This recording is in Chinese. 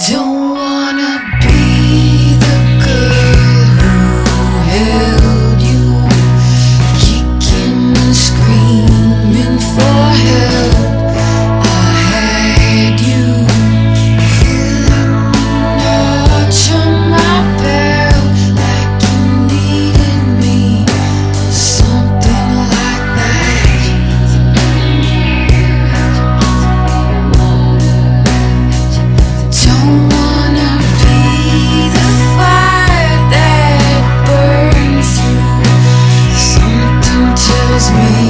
就 me.